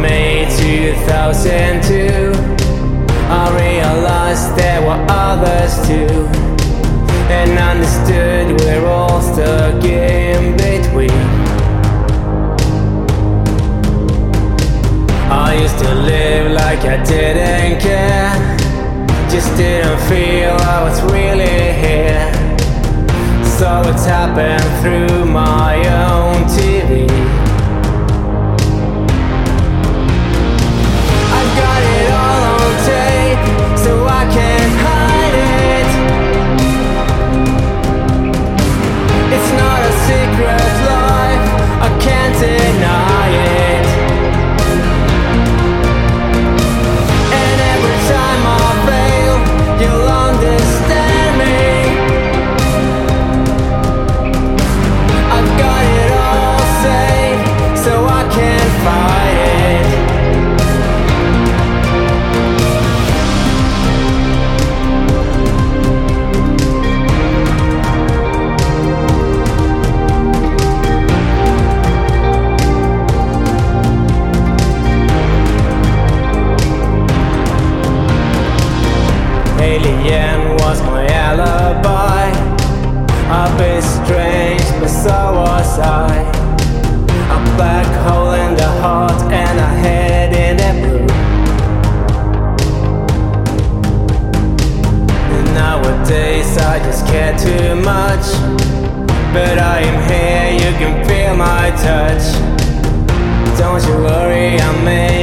May 2002 I realized there were others too. And understood we're all stuck in between. I used to live like I didn't care. Just didn't feel I was really here. Saw what's happened through my own Alien was my alibi. A bit strange, but so was I. A black hole in the heart and a head in the blue. And nowadays I just care too much. But I am here, you can feel my touch. Don't you worry, I'm alien.